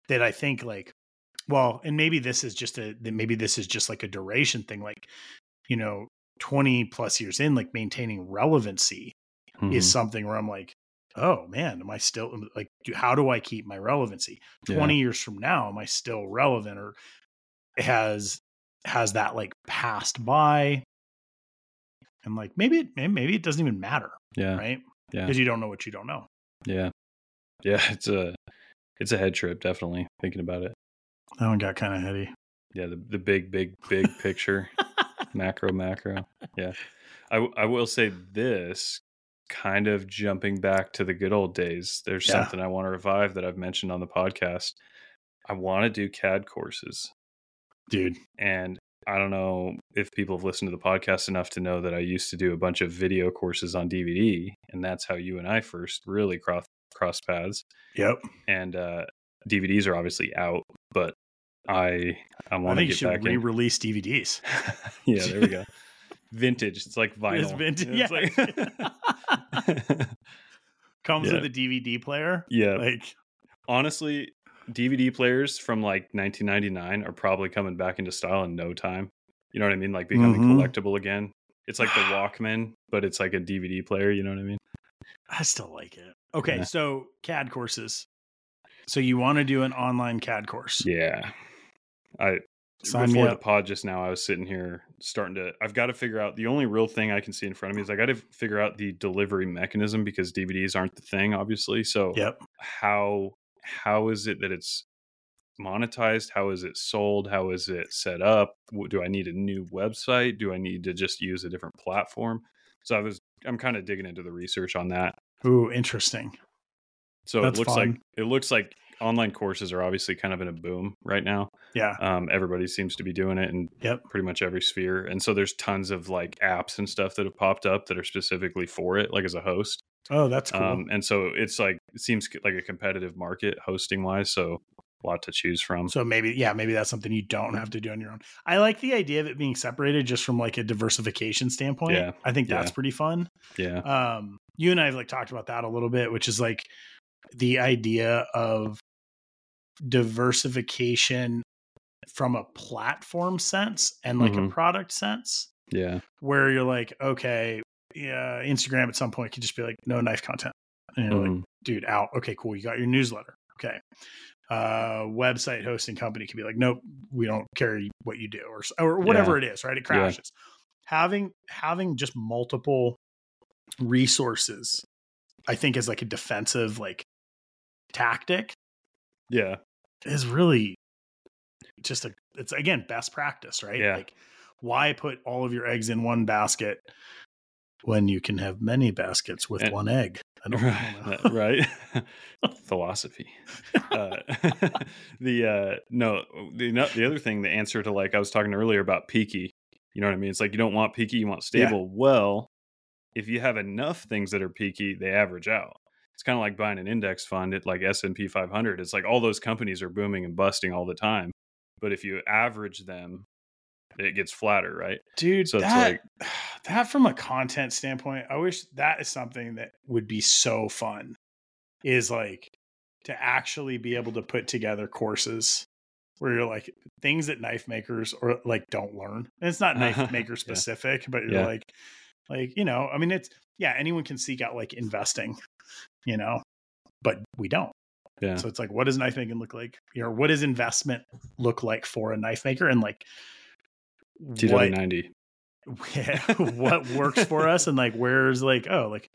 that i think like well and maybe this is just a maybe this is just like a duration thing like you know 20 plus years in like maintaining relevancy mhm. is something where I'm like, oh man, am I still like, do, how do I keep my relevancy? Yeah. 20 years from now, am I still relevant or has, has that like passed by? And like, maybe, it, maybe it doesn't even matter, yeah. right? Yeah. Because you don't know what you don't know. Yeah. Yeah. It's a it's a head trip, definitely, thinking about it. That one got kind of heady. Yeah, the the big, big, big picture. macro, macro. Yeah. I, I will say this kind of jumping back to the good old days. There's Yeah. something I want to revive that I've mentioned on the podcast. I want to do CAD courses. Dude. And I don't know if people have listened to the podcast enough to know that I used to do a bunch of video courses on DVD, and that's how you and I first really cross crossed paths. Yep. And uh, DVDs are obviously out, but I I want to get back. I think you should back in. re-release DVDs. yeah, there we go. Vintage. It's like vinyl. It's vintage. It's Yeah. like- Comes Yeah. with a DVD player. yeah. Like, Honestly, DVD players from like 1999 are probably coming back into style in no time. You know what I mean? Like becoming Mhm. collectible again. It's like the Walkman, but it's like a DVD player. You know what I mean? I still like it. Okay, Yeah. so CAD courses. So you want to do an online CAD course? Yeah. I Sign before the pod just now, I was sitting here starting to. I've got to figure out the only real thing I can see in front of me is I got to figure out the delivery mechanism because DVDs aren't the thing, obviously. So Yep. how how is it that it's monetized? How is it sold? How is it set up? Do I need a new website? Do I need to just use a different platform? So I was I'm kind of digging into the research on that. Ooh, interesting. So That's it looks fun. like it looks like online courses are obviously kind of in a boom right now. Yeah. Um, everybody seems to be doing it in Yep. pretty much every sphere. And so there's tons of like apps and stuff that have popped up that are specifically for it, like as a host. Oh, that's cool. Um, and so it's like, it seems like a competitive market hosting wise. So a lot to choose from. so maybe, yeah, maybe that's something you don't have to do on your own. I like the idea of it being separated just from like a diversification standpoint. Yeah. I think that's Yeah. pretty fun. yeah. Um, you and I have like talked about that a little bit, which is like the idea of diversification from a platform sense and like a Mhm. product sense Yeah. where you're like, okay, yeah, Instagram at some point could just be like, no knife content. And you're like, Mhm. dude, out. Okay, cool. You got your newsletter. Okay. Uh, website hosting company could be like, nope, we don't carry what you do, or or whatever it is, right? It Yeah. crashes. Having having just multiple resources, I think, is like a defensive like tactic yeah. Is really just a it's again best practice, right? Yeah. Like why put all of your eggs in one basket when you can have many baskets with And- one egg? I don't, I know. right philosophy uh, the uh no the no- the other thing the answer to like i was talking earlier about peaky you know what i mean it's like you don't want peaky you want stable well if you have enough things that are peaky they average out it's kind of like buying an index fund at like s&p 500 it's like all those companies are booming and busting all the time but if you average them it gets flatter right Dude, So it's that like- that from a content standpoint, I wish that is something that would be so fun. Is like to actually be able to put together courses where you're like things that knife makers or like don't learn. And it's not knife maker Yeah. specific, but you're Yeah. like like, you know, I mean it's yeah, anyone can seek out like investing, you know, but we don't. yeah So it's like, what does knife making look like? You know, what does investment look like for a knife maker? And like, what, tw90 what works for us? And like, where's like, oh, like,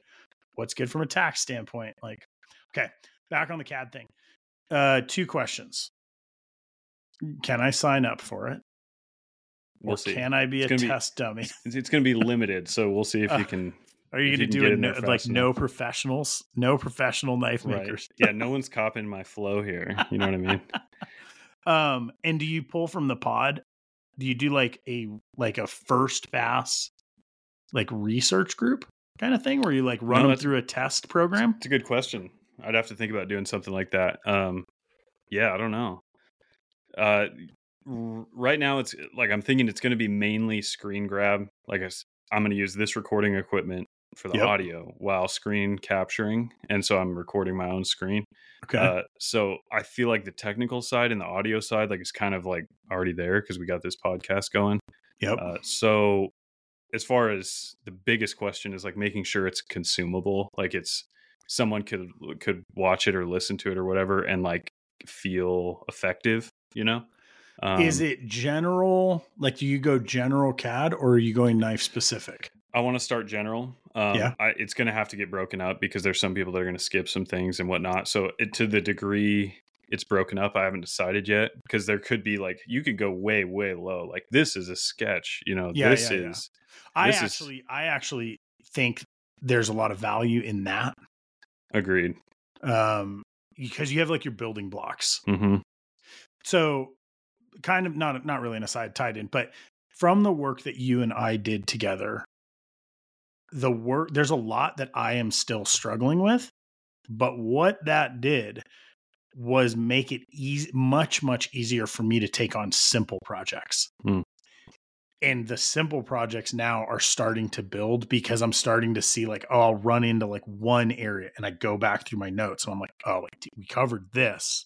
what's good from a tax standpoint? Like, okay, back on the CAD thing. Uh, two questions. Can I sign up for it? we'll or see can I be It's a gonna be- test dummy? it's, it's going to be limited so we'll see if Uh, you can Are you going to do it no, like no professionals, no professional knife Right. makers? Yeah, no one's copying my flow here. You know what I mean? Um, and do you pull from the pod? Do you do like a like a first pass like research group kind of thing where you like run No, them through a test program? It's a good question. I'd have to think about doing something like that. Um, yeah, I don't know. Uh, r- right now, it's like I'm thinking it's going to be mainly screen grab. Like I, am going to use this recording equipment for the Yep. audio while screen capturing, and so I'm recording my own screen. Okay. Uh, so I feel like the technical side and the audio side, like, is kind of like already there because we got this podcast going. yep. Uh, so as far as the biggest question is like making sure it's consumable, like it's someone could could watch it or listen to it or whatever and like feel effective, you know? Um, Is it general? Like, do you go general CAD or are you going knife specific? I want to start general. Um, Yeah. I, it's going to have to get broken up because there's some people that are going to skip some things and whatnot. So it, to the degree it's broken up, I haven't decided yet because there could be like you could go way way low. Like this is a sketch, you know. Yeah, this yeah, yeah. is I This is- actually, I actually think there's a lot of value in that, agreed. um, because you have like your building blocks. hmm so kind of not not really an aside tied in but from the work that you and i did together the work there's a lot that i am still struggling with but what that did was make it easy much much easier for me to take on simple projects Hmm. and the simple projects now are starting to build because i'm starting to see like oh i'll run into like one area and i go back through my notes and i'm like oh like we covered this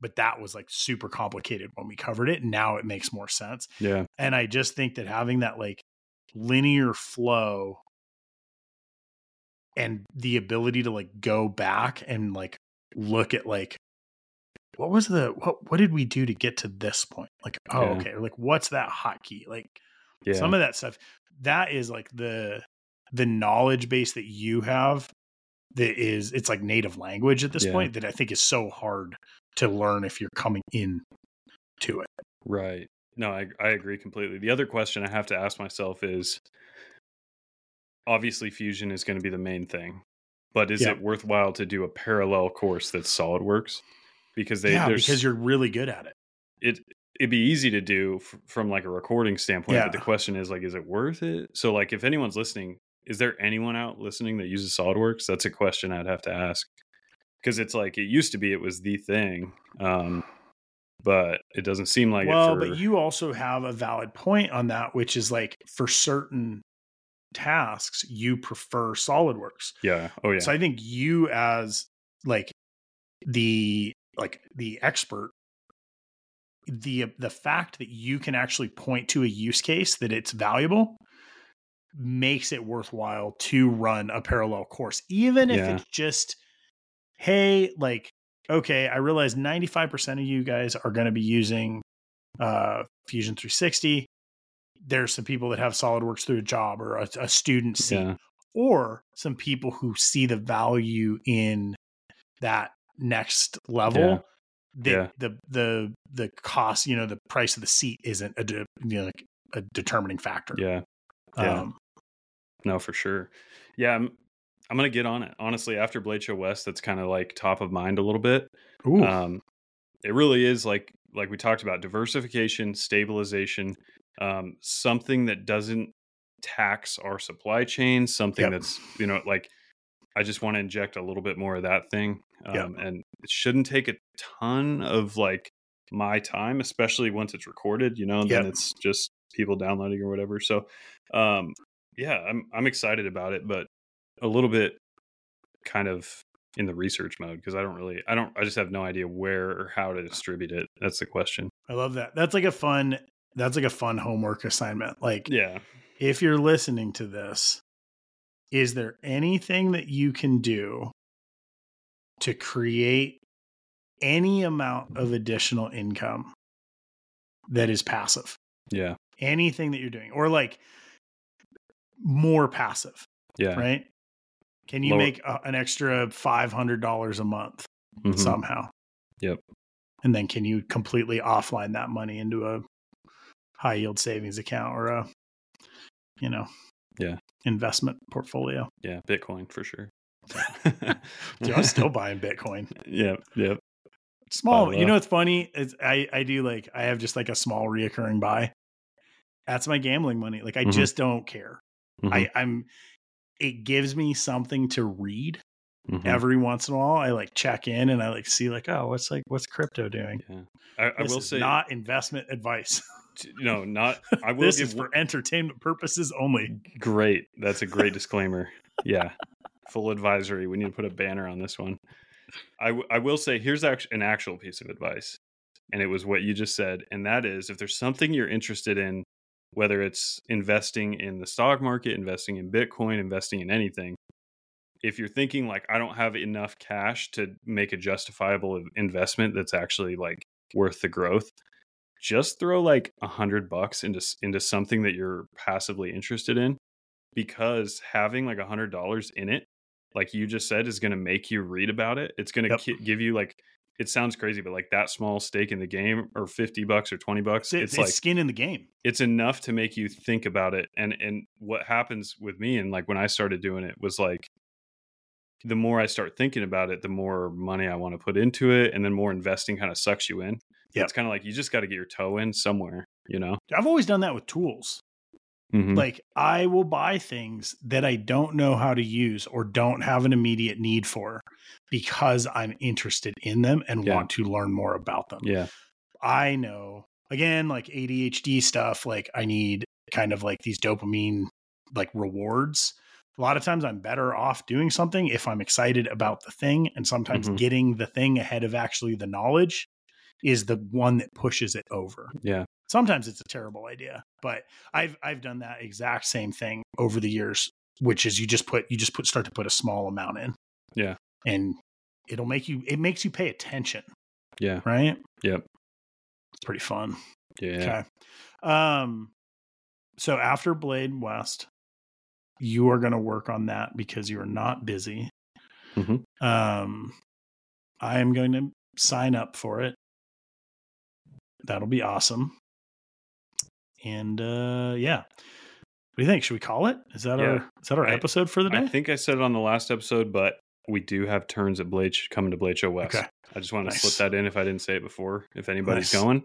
but that was like super complicated when we covered it now it makes more sense Yeah. and i just think that having that like linear flow and the ability to like go back and like look at like what was the what what did we do to get to this point like oh Yeah. okay like what's that hotkey like Yeah. some of that stuff that is like the the knowledge base that you have that is it's like native language at this Yeah. point that i think is so hard to learn if you're coming in to it Right. No, I I agree completely. The other question I have to ask myself is obviously fusion is going to be the main thing. But is Yeah. it worthwhile to do a parallel course that's SolidWorks? because they yeah, because you're really good at it. it it'd be easy to do f- from like a recording standpoint but the question is like is it worth it so like if anyone's listening is there anyone out listening that uses solidworks that's a question i'd have to ask because it's like it used to be it was the thing um but it doesn't seem like well, it for, but you also have a valid point on that, which is like for certain tasks, you prefer SolidWorks. yeah oh yeah So I think you as like the like the expert the the fact that you can actually point to a use case that it's valuable makes it worthwhile to run a parallel course even if Yeah. it's just hey like okay i realize 95% of you guys are going to be using uh fusion 360 there's some people that have solidworks through a job or a, a student seat yeah. or some people who see the value in that next level Yeah. the, Yeah. the the the cost you know the price of the seat isn't a de, you know, like a determining factor. Yeah. Yeah. um no for sure. Yeah i'm i'm gonna get on it. Honestly after blade show west that's kind of like top of mind a little bit. Ooh, um it really is like like we talked about diversification stabilization um something that doesn't tax our supply chain something Yep. that's you know like i just want to inject a little bit more of that thing um Yep. and it shouldn't take a ton of like my time especially once it's recorded you know then Yep. it's just people downloading or whatever so um yeah i'm i'm excited about it but a little bit kind of in the research mode because I don't really I don't I just have no idea where or how to distribute it. That's the question. i love that that's like a fun that's like a fun homework assignment like Yeah. if you're listening to this is there anything that you can do to create any amount of additional income that is passive Yeah. anything that you're doing or like more passive Yeah. right can you Lower- make a, an extra $500 a month Mhm. somehow Yep. and then can you completely offline that money into a high yield savings account or a you know Yeah. investment portfolio Yeah. Bitcoin for sure. Dude, i'm still buying bitcoin Yep. Yep. small you know what's funny is i i do like i have just like a small reoccurring buy that's my gambling money like i Mhm. just don't care Mhm. i i'm it gives me something to read Mhm. every once in a while i like check in and i like see like oh what's like what's crypto doing Yeah. I, I will say not investment advice no, not I will this give is for entertainment purposes only great. That's a great disclaimer. Yeah. Full advisory. We need to put a banner on this one. I, w- I will say here's an actual piece of advice. And it was what you just said. And that is if there's something you're interested in, whether it's investing in the stock market, investing in Bitcoin, investing in anything, if you're thinking like, I don't have enough cash to make a justifiable investment that's actually like worth the growth, just throw like a hundred bucks into into something that you're passively interested in because having like a hundred dollars in it like you just said is going to make you read about it. It's going to Yep. ki- give you like it sounds crazy but like that small stake in the game or 50 bucks or 20 bucks it's, it's, it's like skin in the game. it's enough to make you think about it and and what happens with me and like when i started doing it was like the more i start thinking about it the more money i want to put into it and then more investing kind of sucks you in Yep. it's kind of like you just got to get your toe in somewhere you know i've always done that with tools Mhm. like i will buy things that i don't know how to use or don't have an immediate need for because i'm interested in them and Yeah. want to learn more about them yeah I know again, like ADHD stuff, like I need kind of like these dopamine like rewards. A lot of times I'm better off doing something if I'm excited about the thing. And sometimes Mhm. getting the thing ahead of actually the knowledge is the one that pushes it over. yeah Sometimes it's a terrible idea, but I've I've done that exact same thing over the years, which is you just put you just put start to put a small amount in. Yeah. And it'll make you it makes you pay attention, yeah right? Yep. It's pretty fun. yeah Okay. Um so after Blade West, you are going to work on that because you are not busy. Mhm. Um I am going to sign up for it. That'll be awesome. And uh yeah. What do you think? Should we call it? Is that Yeah. our is that our I- episode for the day? I think I said it on the last episode, but we do have turns at Blade coming to Blade Show West. Okay. I just wanted Nice. to slip that in if I didn't say it before. If anybody's Nice. going,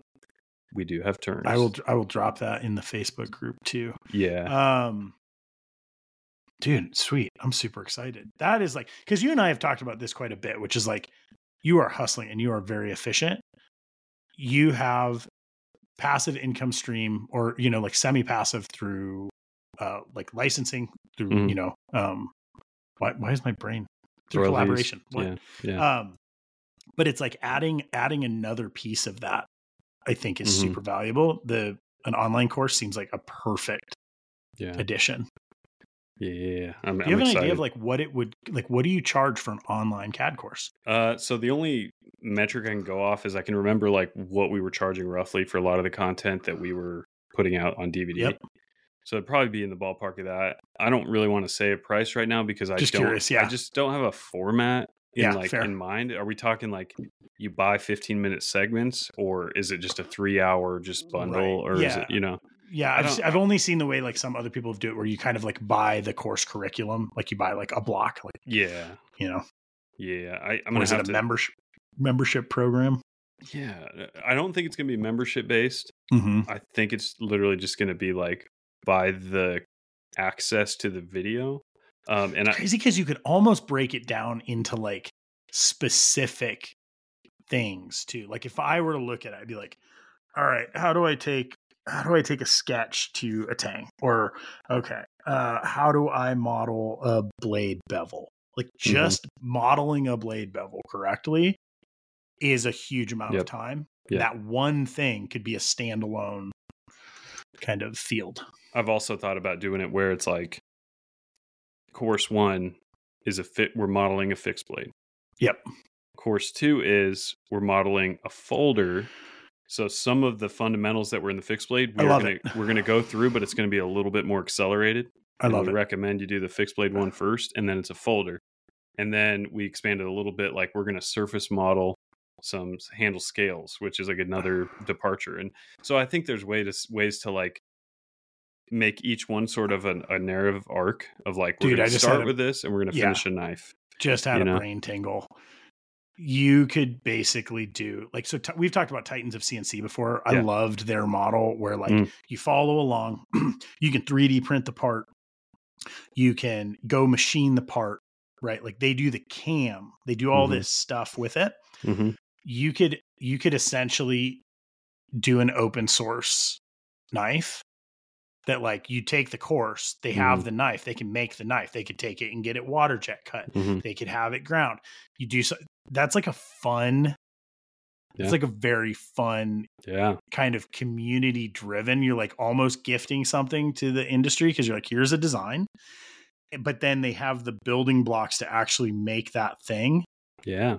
we do have turns. I will I will drop that in the Facebook group too. Yeah. Um dude, sweet. I'm super excited. That is like cuz you and I have talked about this quite a bit, which is like you are hustling and you are very efficient. You have passive income stream or you know like semi-passive through uh like licensing through, Mhm. you know, um why why is my brain through collaboration? What? Yeah. Yeah. Um, but it's like adding adding another piece of that. I think is Mhm. super valuable. The an online course seems like a perfect yeah. addition. Yeah. I'm, Do you I'm have an excited. idea of like what it would like? What do you charge for an online CAD course? Uh, so the only metric I can go off is I can remember like what we were charging roughly for a lot of the content that we were putting out on DVD. Yep. So it'd probably be in the ballpark of that. I don't really want to say a price right now because I Just don't. curious, yeah. I just don't have a format in Yeah, like fair. in mind. Are we talking like you buy 15 minute segments or is it just a three hour just bundle Right, or is it you know? Yeah, I've, I've only seen the way like some other people do it, where you kind of like buy the course curriculum, like you buy like a block, like Yeah. you know, Yeah. I, I'm gonna is it a to. membership membership program? yeah. I don't think it's gonna be membership based. Mm-hmm. I think it's literally just going to be like by the access to the video. Um, and I, Crazy because you could almost break it down into like specific things too. Like if I were to look at it, I'd be like, all right, how do I take how do I take a sketch to a tang? Or okay, uh, how do I model a blade bevel? Like Mhm. just modeling a blade bevel correctly is a huge amount of time. Yeah. That one thing could be a standalone kind of field. I've also thought about doing it where it's like course one is a fit, we're modeling a fixed blade. Yep. Course two is we're modeling a folder. So some of the fundamentals that were in the fixed blade, we're gonna it. we're gonna go through, but it's gonna be a little bit more accelerated. I love it. recommend you do the fixed blade one first, and then it's a folder. And then we expanded a little bit, like we're going to surface model some handle scales, which is like another departure. And so I think there's way to, ways to like make each one sort of an, a narrative arc of like we're Dude, gonna start a- with this and we're going to Yeah. finish a knife. just had a know? brain tingle. You could basically do like so. T- we've talked about Titans of CNC before. I Yeah. loved their model where like Mm. you follow along, you can 3D print the part, you can go machine the part, right? Like they do the cam, they do all Mhm. this stuff with it. hmm You could you could essentially do an open source knife that like you take the course, they have Mm-hmm. the knife, they can make the knife, they could take it and get it water jet cut hmm they could have it ground. You do so that's like a fun Yeah. it's like a very fun Yeah. kind of community driven. You're like almost gifting something to the industry because you're like, here's a design. Eh, but then they have the building blocks to actually make that thing. Yeah.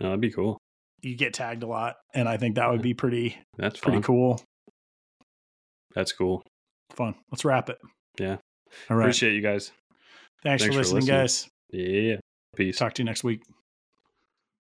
No, that'd be cool. You get tagged a lot. And I think that would be pretty, That's pretty fun. cool. That's cool. Fun. Let's wrap it. Yeah. All right. Appreciate you guys. Thanks, thanks for for listening, listening. guys. Yeah. Peace. Talk to you next week.